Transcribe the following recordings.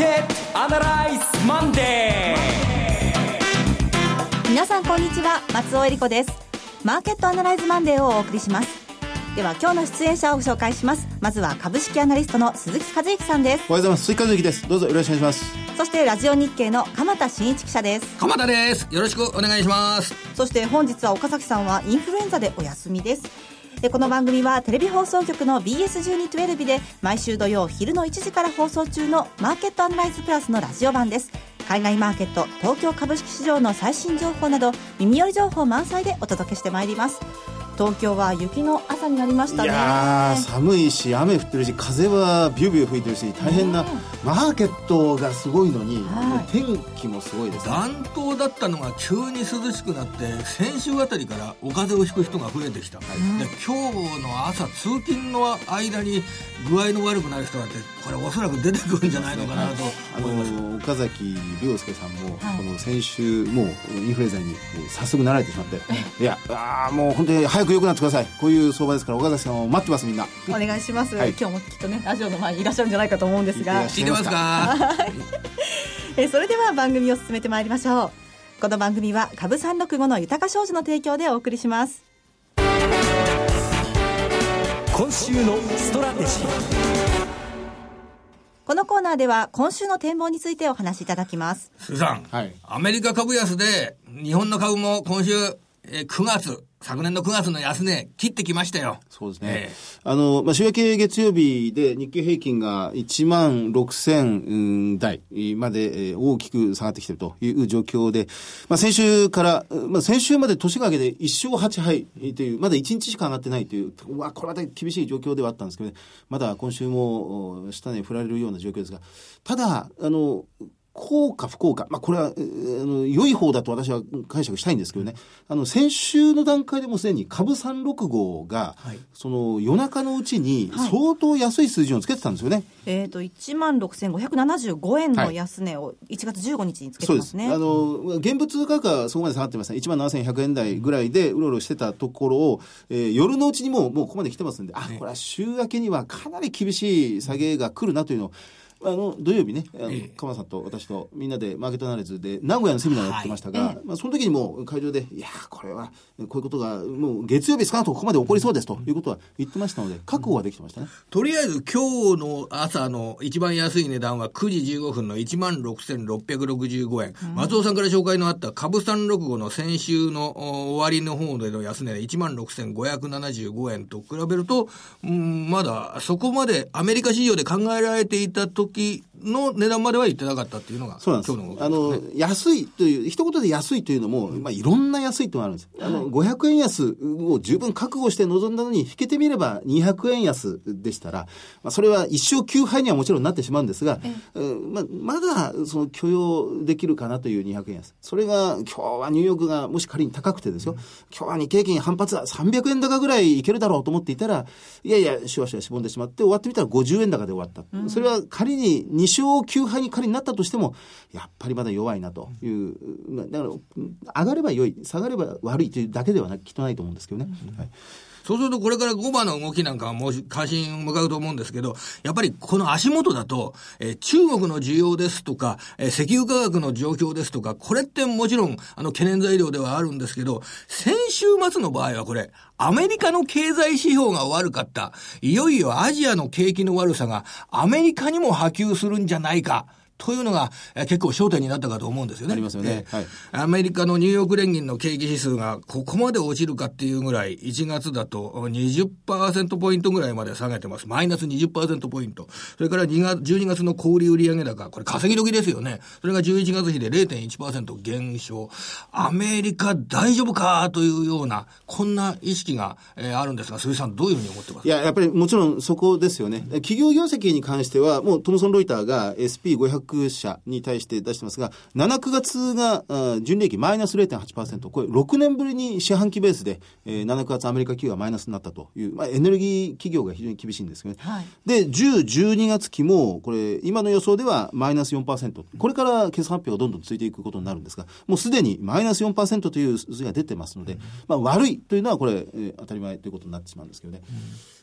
ケットアナライズマンデー皆さんこんにちは松尾英里子です。マーケットアナライズマンデーをお送りします。では今日の出演者をご紹介します。まずは株式アナリストの鈴木一之さんです。おはようございます。鈴木一之です。どうぞよろしくお願いします。そしてラジオ日経の鎌田伸一記者です。鎌田です。よろしくお願いします。そして本日は岡崎さんはインフルエンザでお休みですこの番組はテレビ放送局の BS1212 で毎週土曜昼の1時から放送中のマーケットアナライズプラスのラジオ版です。海外マーケット東京株式市場の最新情報など耳寄り情報満載でお届けしてまいります。東京は雪の朝になりましたね。いや寒いし雨降ってるし風はビュービュー吹いてるし大変な、マーケットがすごいのに、はい、天気もすごいです、ね、暖冬だったのが急に涼しくなって先週あたりからお風邪をひく人が増えてきた、はい、で今日の朝通勤の間に具合の悪くなる人なんてこれおそらく出てくるんじゃないのかなと思います、ね、岡崎亮介さんも、はい、この先週もうインフルエンザに早速なられてしまっていやあもう本当に早く良くなってください。こういう相場ですから岡崎さんを待ってますみんな。お願いします、はい、今日もきっとねラジオの前にいらっしゃるんじゃないかと思うんですが聞いてますか？えそれでは番組を進めてまいりましょう。この番組は株三六五の豊か商事の提供でお送りします。今週のストラテジー。このコーナーでは今週の展望についてお話しいただきます。スーさん、はい、アメリカ株安で日本の株も今週、えー、9月昨年の9月の安値、切ってきましたよ。そうですね。えー、あの、まあ、週明け月曜日で日経平均が1万6000台まで大きく下がってきているという状況で、まあ、先週から、まあ、先週まで年が明けで1勝8敗という、まだ1日しか上がってないという、うわ、これは厳しい状況ではあったんですけど、ね、まだ今週も下値振られるような状況ですが、ただ、あの、効か不効か、まあ、これは、あの、良い方だと私は解釈したいんですけどね、あの、先週の段階でもすでに株365が、はい、その夜中のうちに相当安い数字をつけてたんですよね。はい、えっ、ー、と、1万6575円の安値を1月15日につけてますね。はい、あの、現物価格はそこまで下がってません、ね。1万7100円台ぐらいでうろうろしてたところを、えー、夜のうちにもう、もうここまで来てますんで、あ、これは週明けにはかなり厳しい下げが来るなというのを、あの土曜日ね、あの鎌さんと私とみんなでマーケットアナリズで名古屋のセミナーやってましたが、はい、まあ、その時にも会場で、いやこれはこういうことがもう月曜日少なくともここまで起こりそうですということは言ってましたので、覚悟はできてましたね。とりあえず今日の朝の一番安い値段は9時15分の1万6665円、うん、松尾さんから紹介のあった株365の先週の終わりの方での安値で1万6575円と比べると、うん、まだそこまでアメリカ市場で考えられていた時時の値段までは言ってなかったっていうのが、そうなんです。今日の、ね、あの、安いという、一言で安いというのも、まあ、いろんな安いというのがあるんです。あの、500円安を十分覚悟して臨んだのに、引けてみれば200円安でしたら、まあ、それは一生休杯にはもちろんなってしまうんですが、まあ、まだ、その許容できるかなという200円安。それが、今日はニューヨークがもし仮に高くてですよ、今日は日経金反発は300円高ぐらいいけるだろうと思っていたら、いやいや、しわしわしぼんでしまって、終わってみたら50円高で終わった。それは仮に2勝9敗に仮になったとしても、やっぱりまだ弱いなという、だから、上がれば良い、下がれば悪いというだけではなきっとないと思うんですけどね。はいそうするとこれから5番の動きなんかはもう関心向かうと思うんですけど、やっぱりこの足元だと、えー、中国の需要ですとか、えー、石油価格の状況ですとか、これってもちろんあの懸念材料ではあるんですけど、先週末の場合はこれ、アメリカの経済指標が悪かった。いよいよアジアの景気の悪さがアメリカにも波及するんじゃないか。というのが、え結構焦点になったかと思うんですよね。ありますよね。はい、アメリカのニューヨーク連銀の景気指数がここまで落ちるかっていうぐらい、1月だと20%ポイントぐらいまで下げてます。マイナス20%ポイント。それから2月、12月の小売売上高、これ稼ぎ時ですよね。それが11月比で0.1%減少。アメリカ大丈夫かというような、こんな意識が、えー、あるんですが、鈴木さんどういうふうに思ってますいや、やっぱりもちろんそこですよね。企業業績に関しては、もうトムソン・ロイターが SP500 社に対して出してますが、7、9月が純利益マイナス0.8%、これ6年ぶりに四半期ベースで、えー、7、9月アメリカ企業がマイナスになったという、まあ、エネルギー企業が非常に厳しいんですけどね。はい、で、10、12月期も、これ、今の予想ではマイナス4%。これから決算発表がどんどんついていくことになるんですが、もうすでにマイナス4%という数字が出てますので、まあ、悪いというのはこれ、えー、当たり前ということになってしまうんですけどね。うん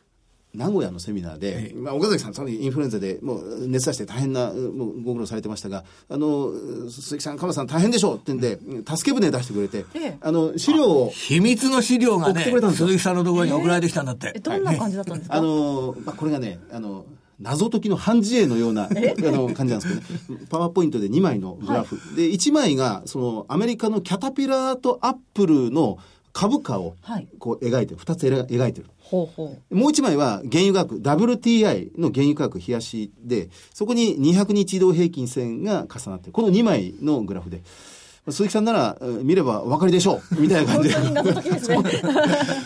名古屋のセミナーで、まあ、岡崎さん、その時インフルエンザでもう熱出して大変な、もうご苦労されてましたが、あの、鈴木さん、鎌田さん大変でしょうってんで、助け舟出してくれて、ええ。あの、資料を、秘密の資料がね鈴木さんのところに送られてきたんだって、えどんな感じだったんですか、あの、まあ、これがね、あの、謎解きの半自衛のようなあの感じなんですけどね。パワーポイントで2枚のグラフ。で、1枚が、その、アメリカのキャタピラーとアップルの株価をはい、こう描いてる。2つ描いてる。ほうほうもう一枚は原油価格、WTI の原油価格冷やしで、そこに200日移動平均線が重なってる。この2枚のグラフで。鈴木さんなら、えー見ればお分かりでしょう みたいな感じで。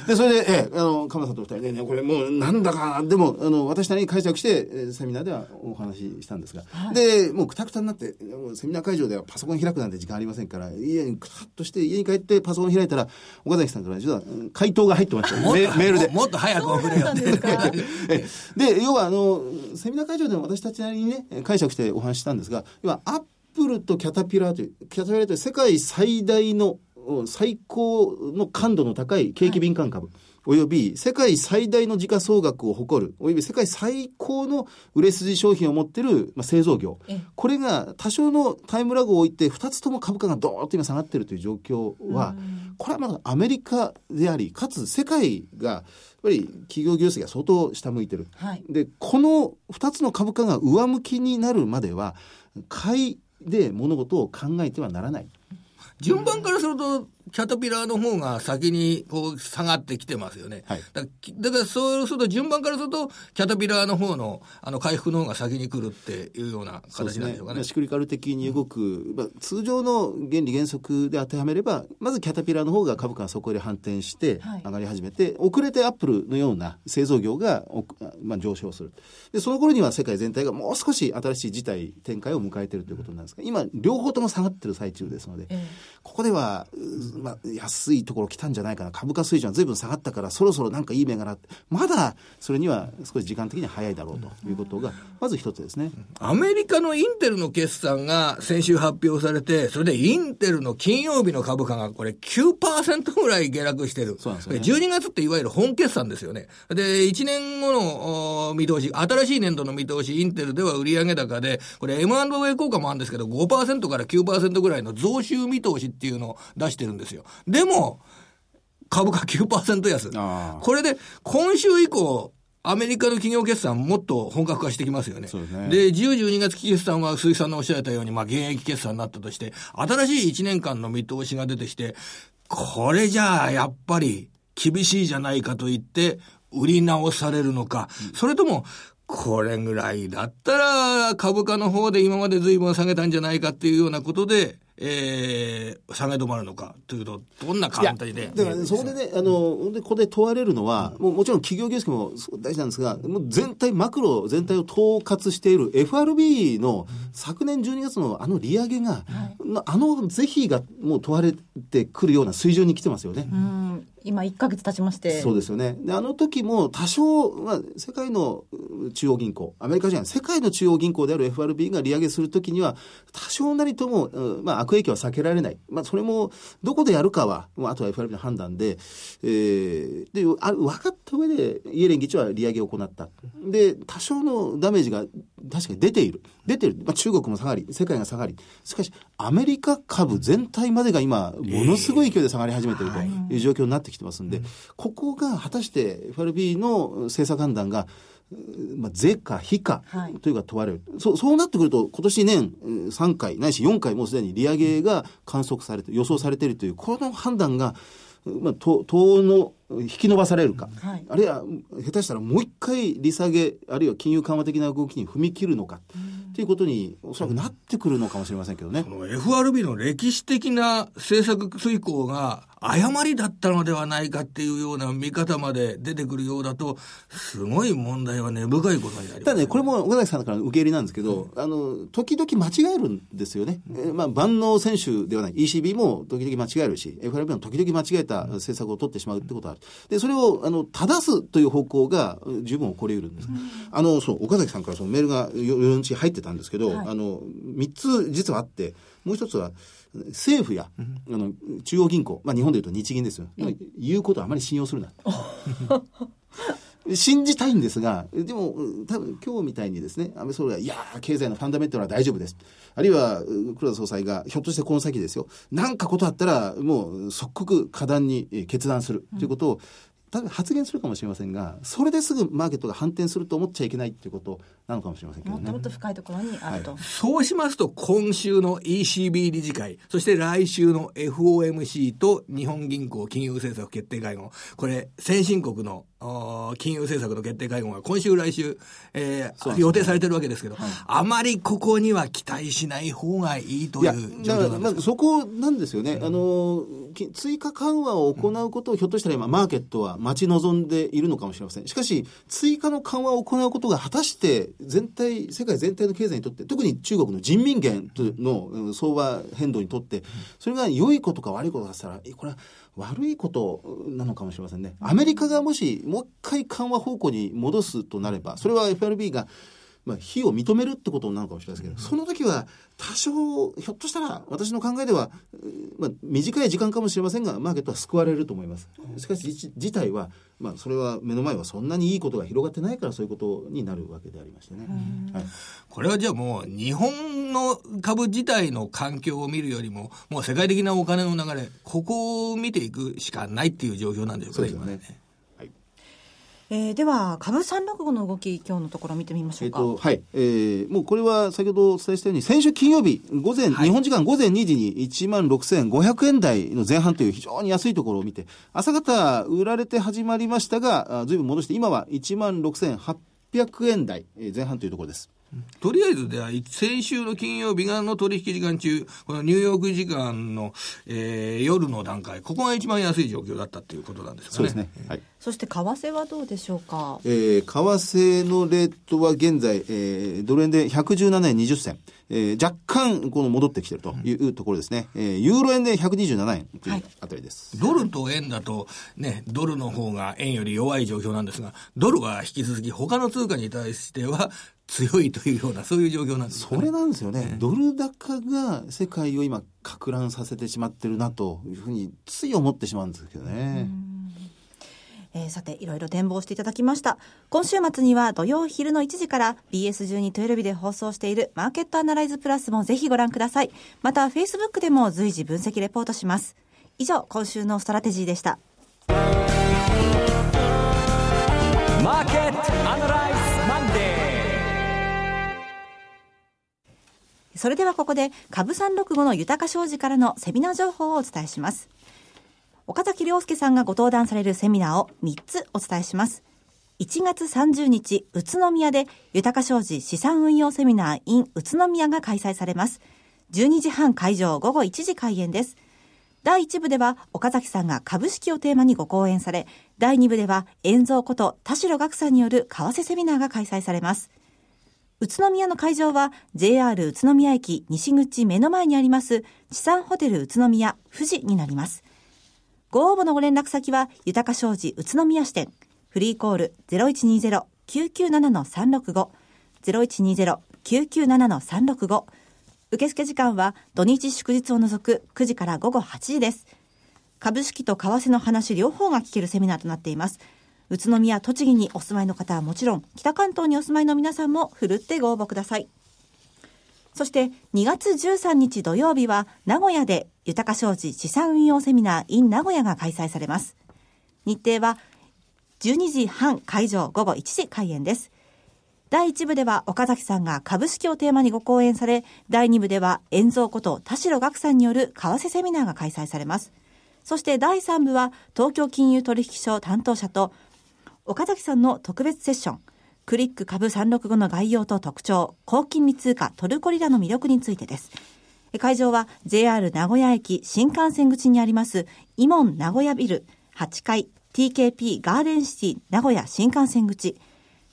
で それで、ええ、あの、鎌田さんと二人でね、これもうなんだかな、でも、あの、私なりに解釈して、えーセミナーではお話ししたんですが、で、もうくたくたになって、セミナー会場ではパソコン開くなんて時間ありませんから、家にくたっとして、家に帰ってパソコン開いたら、岡崎さんから実はうん回答が入ってましたよ。メメールで。ももっと早く送れよって ええで、要は、あの、セミナー会場でも私たちなりにね、解釈してお話ししたんですが、要は、アップルとキャタピラーという、キャタピラーという世界最大の、うん最高の感度の高い景気敏感株。および世界最大の時価総額を誇る、および世界最高の売れ筋商品を持っている、まあ、製造業ええ。これが多少のタイムラグを置いて、2つとも株価がドーンと今下がっているという状況は、これはまだアメリカであり、かつ世界が、やっぱり企業業績が相当下向いてる。はいで、この2つの株価が上向きになるまでは、買いで物事を考えてはならない。順番からすると、キャタピラーの方が先にこう下がってきてますよね。はいだからそうすると、順番からすると、キャタピラーの方のあの回復の方が先に来るっていうような形なんでしょうかね。シクリカル的に動く、まあ、通常の原理原則で当てはめれば、まずキャタピラーの方が株価がそこで反転してはい上がり始めて、遅れてアップルのような製造業が、おまあ、上昇する。で、その頃には世界全体がもう少し新しい事態展開を迎えているということなんですが、今、両方とも下がってる最中ですので、えここでは、うまあ、安いところ来たんじゃないかな。株価水準は随分下がったから、そろそろなんかいい銘柄って、まだそれには少し時間的には早いだろうということが、まず一つですね。アメリカのインテルの決算が先週発表されて、それでインテルの金曜日の株価がこれ9%ぐらい下落してる。そうなんですよね12月っていわゆる本決算ですよね。で、1年後のお見通し、新しい年度の見通し、インテルでは売上高で、これ M&A 効果もあるんですけど、5%から9%ぐらいの増収見通しっていうのを出してるんですよ。でも、株価9%安。これで、今週以降、アメリカの企業決算もっと本格化してきますよね。そうですね。で、10、12月期決算は鈴木さんのおっしゃられたように、まあ、現役決算になったとして、新しい1年間の見通しが出てきて、これじゃあ、やっぱり厳しいじゃないかと言って、売り直されるのか、それとも、これぐらいだったら、株価の方で今まで随分下げたんじゃないかっていうようなことで、えー、下げ止まるのかというと、どんな簡単で？だからね、そこでね、あの、でここで問われるのは、もうもちろん企業業績も大事なんですが、もう全体、マクロ全体を統括している FRB の昨年12月のあの利上げが、なあの是非がもう問われてくるような水準に来てますよね。うん今1か月経ちましてそうですよね。で、あの時も多少、まあ、世界の中央銀行、アメリカじゃない、世界の中央銀行である FRB が利上げするときには、多少なりとも、まあ、悪影響は避けられない。まあ、それも、どこでやるかは、まあ、あとは FRB の判断で、えー、で、あ分かった上で、イエレン議長は利上げを行った。で、多少のダメージが確かに出ている。出てる。まあ、中国も下がり、世界が下がり。しかし、アメリカ株全体までが今、ものすごい勢いで下がり始めているという状況になってきてますんで、ここが果たして FRB の政策判断が、うまあ、是か非かはい。というか問われる、そうそうなってくると、今年年うん3回、ないし4回もうすでに利上げが観測されて、予想されているという、この判断が、まあ、の引き伸ばされるか、はい。あるいは下手したらもう一回利下げ、あるいは金融緩和的な動きに踏み切るのか、ということにおそらくなってくるのかもしれませんけどね。この FRB の歴史的な政策遂行が誤りだったのではないかっていうような見方まで出てくるようだと、すごい問題は根深いことになります、ただね、これも岡崎さんからの受け入れなんですけど、あの、時々間違えるんですよね。えーまあ、万能選手ではない。ECB も時々間違えるし、FRB も時々間違えた政策を取ってしまうってことがある。で、それを、あの、正すという方向がうん十分起こり得るんです。あの、そう、岡崎さんからそのメールが4日入ってたんですけど、はいあの、3つ実はあって、もう一つは、政府や、あの、中央銀行、まあ日本でいうと日銀ですよ。言うことはあまり信用するな。い 信じたいんですが、でも、多分今日みたいにですね、安倍総理が、いや経済のファンダメンタルは大丈夫です。あるいは、黒田総裁が、ひょっとしてこの先ですよ、なんかことあったら、もう即刻果断に決断するということを、多分発言するかもしれませんが、それですぐマーケットが反転すると思っちゃいけないということなのかもしれませんけどね。もっともっと深いところにあると。はい、そうしますと、今週の ECB 理事会、そして来週の FOMC と日本銀行金融政策決定会合、これ、先進国の金融政策の決定会合が今週来週、えー、ね、予定されてるわけですけど、はい、あまりここには期待しない方がいいという状況なんですまあ、そこなんですよね、うん、あの追加緩和を行うことをひょっとしたら今マーケットは待ち望んでいるのかもしれません。しかし追加の緩和を行うことが果たして全体世界全体の経済にとって特に中国の人民元の相場変動にとってそれが良いことか悪いことかしたらこれは悪いことなのかもしれませんね。アメリカがもしもう一回緩和方向に戻すとなれば、それは FRB がまあ、非を認めるってことなのかもしれないですけど、その時は多少、ひょっとしたら私の考えでは、まあ、短い時間かもしれませんが、マーケットは救われると思います。しかし、事態は、まあ、それは目の前はそんなにいいことが広がってないから、そういうことになるわけでありましてね。はい、これはじゃあもう、日本の株自体の環境を見るよりも、もう世界的なお金の流れ、ここを見ていくしかないっていう状況なんでしょうかね、今ね。えー、では株365の動き今日のところ見てみましょうか、えー、はい。えー、もうこれは先ほどお伝えしたように先週金曜日午前、はい、日本時間午前2時に1万6500円台の前半という非常に安いところを見て朝方売られて始まりましたがずいぶん戻して今は1万6800円台前半というところです。とりあえずでは、先週の金曜日がの取引時間中、このニューヨーク時間の、えー、夜の段階、ここが一番安い状況だったということなんですかね。そうですね。はい。そして為替はどうでしょうか？えー、為替のレートは現在、えー、ドル円で117円20銭。えー、若干この戻ってきてるというところですね。えー、ユーロ円で127円というあたりです、はい、ドルと円だとね、ドルの方が円より弱い状況なんですが、ドルは引き続き他の通貨に対しては強いというような、そういう状況なんですか、ね、それなんですよね。ドル高が世界を今、か乱させてしまってるなというふうに、つい思ってしまうんですけどね。えー、さて、いろいろ展望していただきました。今週末には土曜昼の1時から BS1212 で放送しているマーケットアナライズプラスもぜひご覧ください。また、Facebook でも随時分析レポートします。以上、今週のストラテジーでした。それではここで株365の豊か商事からのセミナー情報をお伝えします。岡崎亮介さんがご登壇されるセミナーを3つお伝えします。1月30日、宇都宮で豊か商事資産運用セミナー in 宇都宮が開催されます。12時半会場、午後1時開演です。第1部では岡崎さんが株式をテーマにご講演され、第2部では遠蔵こと田代岳さんによる為替セミナーが開催されます。宇都宮の会場は JR 宇都宮駅西口目の前にあります地産ホテル宇都宮富士になります。ご応募のご連絡先は豊か商事宇都宮支店フリーコール0120-997-365 0120-997-365受付時間は土日祝日を除く9時から午後8時です。株式と為替の話両方が聞けるセミナーとなっています。宇都宮、栃木にお住まいの方はもちろん、北関東にお住まいの皆さんもふるってご応募ください。そして2月13日土曜日は名古屋で豊か商事資産運用セミナー in 名古屋が開催されます。日程は12時半会場午後1時開演です。第1部では岡崎さんが株式をテーマにご講演され、第2部では遠蔵こと田代岳さんによる為替セミナーが開催されます。そして第3部は東京金融取引所担当者と岡崎さんの特別セッション、クリック株365の概要と特徴、高金利通貨トルコリラの魅力についてです。会場は JR 名古屋駅新幹線口にありますイモン名古屋ビル8階 TKP ガーデンシティ名古屋新幹線口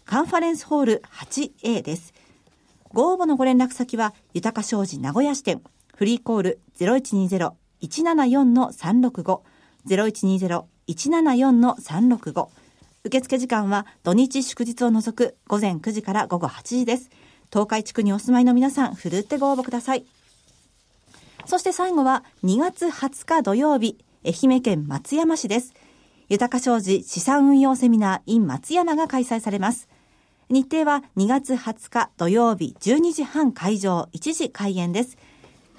カンファレンスホール 8A です。ご応募のご連絡先は豊か商事名古屋支店フリーコール0120-174-365 0120-174-365受付時間は土日祝日を除く午前9時から午後8時です。東海地区にお住まいの皆さん、ふるってご応募ください。そして最後は2月20日土曜日、愛媛県松山市です。豊か商事資産運用セミナー in 松山が開催されます。日程は2月20日土曜日12時半会場1時開演です。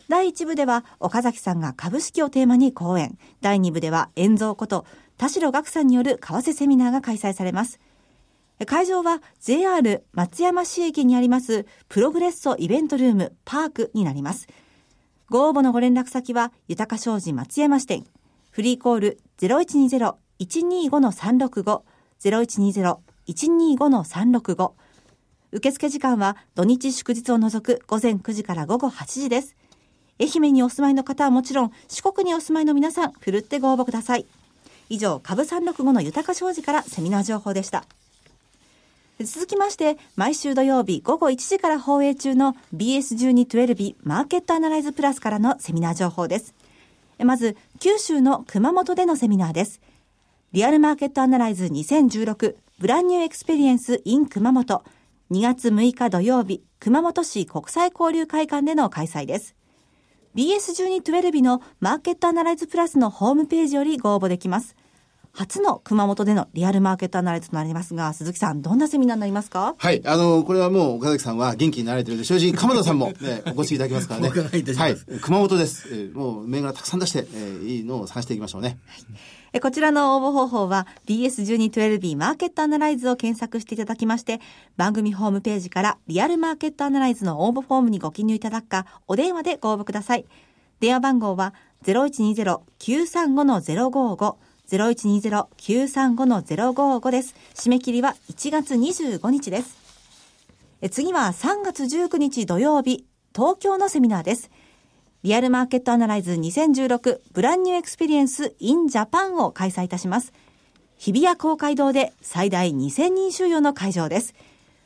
第1部では岡崎さんが株式をテーマに講演。第2部では遠蔵こと田代岳さんによる為替セミナーが開催されます。会場は JR 松山市駅にありますプログレッソイベントルームパークになります。ご応募のご連絡先は豊か商事松山支店。フリーコール0120-125-365 0120-125-365受付時間は土日祝日を除く午前9時から午後8時です。愛媛にお住まいの方はもちろん、四国にお住まいの皆さん、ふるってご応募ください。以上、株365の豊商事からセミナー情報でした。続きまして、毎週土曜日午後1時から放映中の BS1212 マーケットアナライズプラスからのセミナー情報です。まず、九州の熊本でのセミナーです。リアルマーケットアナライズ2016ブランニューエクスペリエンス in 熊本2月6日土曜日熊本市国際交流会館での開催です。BS1212 のマーケットアナライズプラスのホームページよりご応募できます。初の熊本でのリアルマーケットアナライズとなりますが、鈴木さん、どんなセミナーになりますか？はい、あの、これはもう岡崎さんは元気になられてるので、正直、鎌田さんも、ね、お越しいただきますからね。はい、熊本です。えー、もう銘柄たくさん出して、えー、いいのを探していきましょうね。はい、こちらの応募方法は BS1212B マーケットアナライズを検索していただきまして、番組ホームページからリアルマーケットアナライズの応募フォームにご記入いただくか、お電話でご応募ください。電話番号は0120-935-055 0120-935-055です。締め切りは1月25日です。次は3月19日土曜日、東京のセミナーです。リアルマーケットアナライズ2016ブランニューエクスペリエンス in Japan を開催いたします。日比谷公会堂で最大2000人収容の会場です。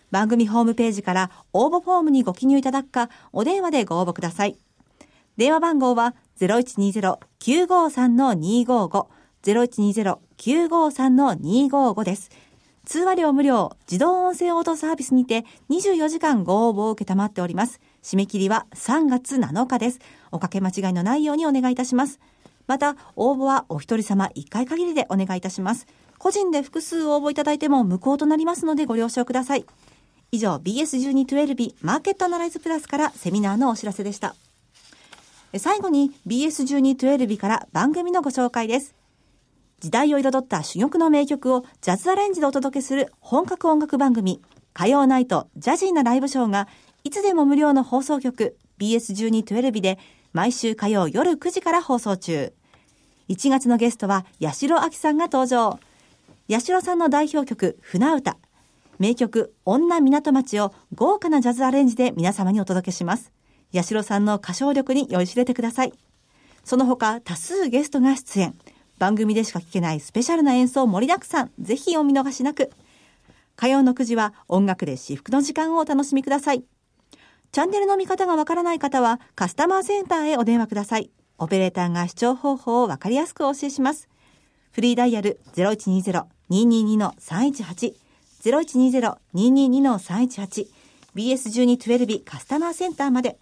番組ホームページから応募フォームにご記入いただくか、お電話でご応募ください。電話番号は0120-953-255 0120-953-255です。通話料無料、自動音声応答サービスにて24時間ご応募を受けたまっております。締め切りは3月7日です。おかけ間違いのないようにお願いいたします。また、応募はお一人様1回限りでお願いいたします。個人で複数応募いただいても無効となりますのでご了承ください。以上、BS1212 マーケットアナライズプラスからセミナーのお知らせでした。最後に BS1212 から番組のご紹介です。時代を彩った珠玉の名曲をジャズアレンジでお届けする本格音楽番組、火曜ナイトジャジーなライブショーが、いつでも無料の放送局 BS1212 で毎週火曜夜9時から放送中。1月のゲストは八代亜紀さんが登場。八代さんの代表曲、船歌。名曲、女港町を豪華なジャズアレンジで皆様にお届けします。八代さんの歌唱力に酔いしれてください。その他、多数ゲストが出演。番組でしか聞けないスペシャルな演奏盛りだくさん。ぜひお見逃しなく。火曜の9時は音楽で至福の時間をお楽しみください。チャンネルの見方がわからない方はカスタマーセンターへお電話ください。オペレーターが視聴方法をわかりやすくお教えします。フリーダイヤル0120-222-318 0120-222-318 BS1212 カスタマーセンターまで。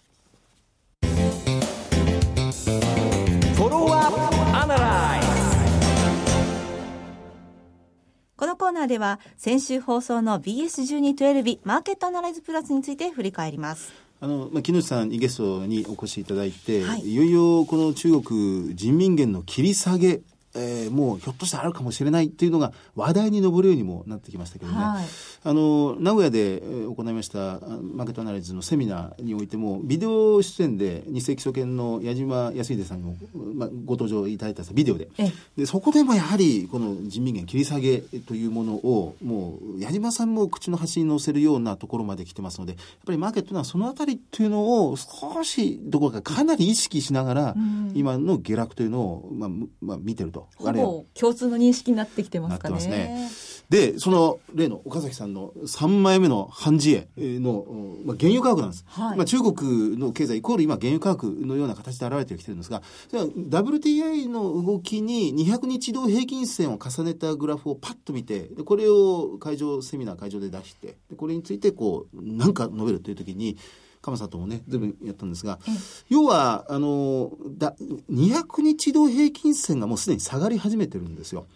このコーナーでは先週放送の BS1212 マーケットアナライズプラスについて振り返ります。あの、まあ、木下さんにゲストにお越しいただいて、はい、いよいよこの中国人民元の切り下げえー、もうひょっとしたらあるかもしれないというのが話題に上るようにもなってきましたけどね、はい、あの名古屋で行いましたマーケットアナライズのセミナーにおいてもビデオ出演で日清基礎研の矢島康秀さんにも、まあ、ご登場いただいたビデオで。でそこでもやはりこの人民元切り下げというものをもう矢島さんも口の端に乗せるようなところまで来てますのでやっぱりマーケットはそのあたりというのを少しどころかかなり意識しながら、今の下落というのを、まあまあ、見てると。ほぼ共通の認識になってきてますかね。ね。で、その例の岡崎さんの3枚目の半次への、まあ、原油価格なんです。はい、まあ、中国の経済イコール今原油価格のような形で現れてきてるんですが、WTI の動きに200日同平均線を重ねたグラフをパッと見て、でこれを会場、セミナー会場で出して、でこれについてこう、なんか述べるという時に、鎌ともね、全部やったんですが、要は、あの、だ、200日移動平均線がもうすでに下がり始めてるんですよ。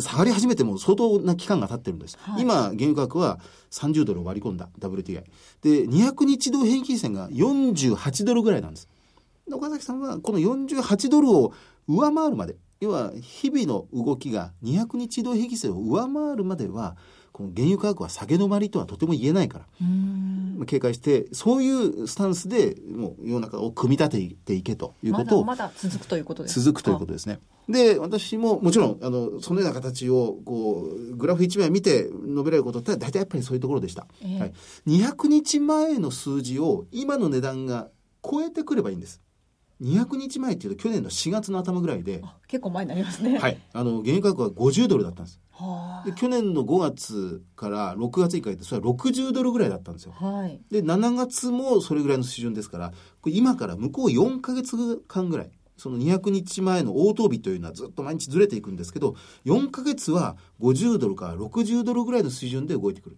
下がり始めても相当な期間が経ってるんです。はい今、原油価格は30ドルを割り込んだ WTI。で、200日同平均線が48ドルぐらいなんです。で岡崎さんはこの48ドルを上回るまで、要は日々の動きが200日移動平均線を上回るまでは、この原油価格は下げ止まりとはとても言えないから、まあ警戒して、そういうスタンスでもう世の中を組み立てていけというまことをだまだ続くということです続くということですね。で、私ももちろん、あの、そのような形を、こう、グラフ1枚見て述べられることって大体やっぱりそういうところでした。ええはい。200日前の数字を今の値段が超えてくればいいんです。200日前っていうと去年の4月の頭ぐらいで、あ結構前になりますねはい。あの、原油価格は50ドルだったんです。はで、去年の5月から6月以下で、それは60ドルぐらいだったんですよ。あはいで、7月もそれぐらいの水準ですから、これ今から向こう4ヶ月間ぐらい、その200日前の応答日というのはずっと毎日ずれていくんですけど、4ヶ月は50ドルから60ドルぐらいの水準で動いてくる。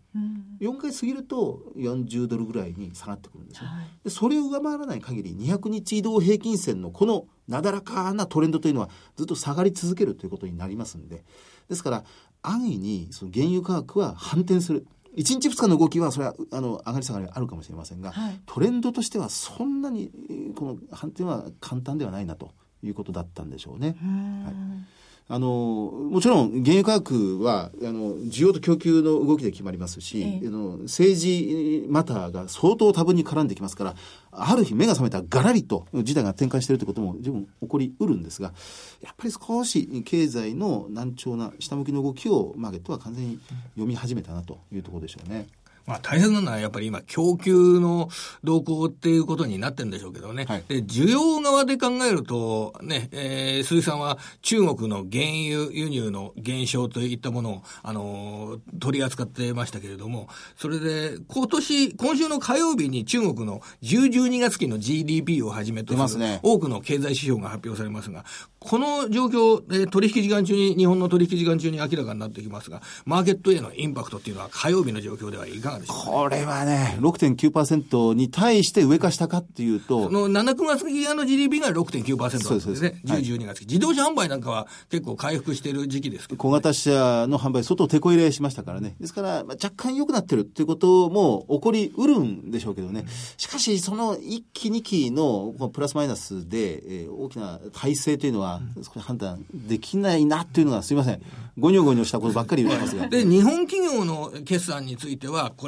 うん4ヶ月過ぎると40ドルぐらいに下がってくるんですね。はい。でそれを上回らない限り200日移動平均線のこのなだらかなトレンドというのはずっと下がり続けるということになりますんで。ですから安易にその原油価格は反転する。1日2日の動きはそれはあの上がり下がりあるかもしれませんが、はい。トレンドとしてはそんなにえーこの反転は簡単ではないなということだったんでしょうね。うんあのもちろん原油価格はあの需要と供給の動きで決まりますし、ええあの政治マターが相当多分に絡んできますからある日目が覚めたらガラリと事態が転換しているということも十分起こりうるんですがやっぱり少し経済の難聴な下向きの動きをマーケットは完全に読み始めたなというところでしょうね。まあ大変なのはやっぱり今供給の動向っていうことになってるんでしょうけどね。はい。で、需要側で考えると、ね、えー、鈴木さんは中国の原油輸入の減少といったものを、あのー取り扱ってましたけれども、それで今年、今週の火曜日に中国の10、12月期の GDP をはじめとする多くの経済指標が発表されますが、この状況、えー取引時間中に、日本の取引時間中に明らかになってきますが、マーケットへのインパクトっていうのは火曜日の状況ではいかがでしょうかこれはね6.9%に対して上か下かっていうとその7、9月期の GDP が6.9%なんですね。そうですそうです10、12月期。自動車販売なんかは結構回復している時期ですけど。小型車の販売、相当手こ入れしましたからね。ですから、まあ、若干良くなってるっていうことも起こりうるんでしょうけどね。しかし、その1期2期のプラスマイナスで、えー大きな体制というのは、少し判断できないなっていうのが、すいません。ごにょごにょしたことばっかり言ってますが。で、日本企業の決算については、これ、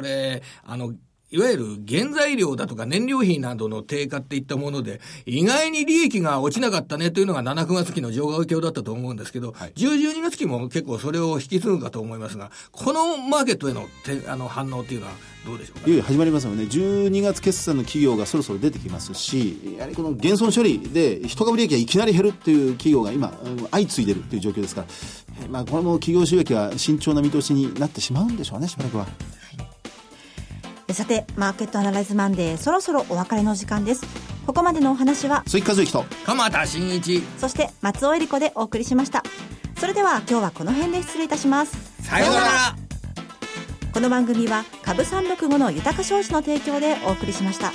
あの、いわゆる原材料だとか燃料費などの低下っていったもので、意外に利益が落ちなかったねというのが7、9月期の上昇況だったと思うんですけど、はい10、12月期も結構それを引き継ぐかと思いますが、このマーケットへのてあの反応っていうのはどうでしょうか？いよいよ始まりますよね。12月決算の企業がそろそろ出てきますし、やはりこの減損処理で人株利益がいきなり減るっていう企業が今、相次いでるっていう状況ですから、えーまあ、これも企業収益は慎重な見通しになってしまうんでしょうね、しばらくは。さてマーケットアナライズマンデーそろそろお別れの時間です。ここまでのお話は鈴木和之と。鎌田新一、そして松尾恵理子でお送りしました。それでは今日はこの辺で失礼いたします。さようなら。この番組は株365の豊か商事の提供でお送りしました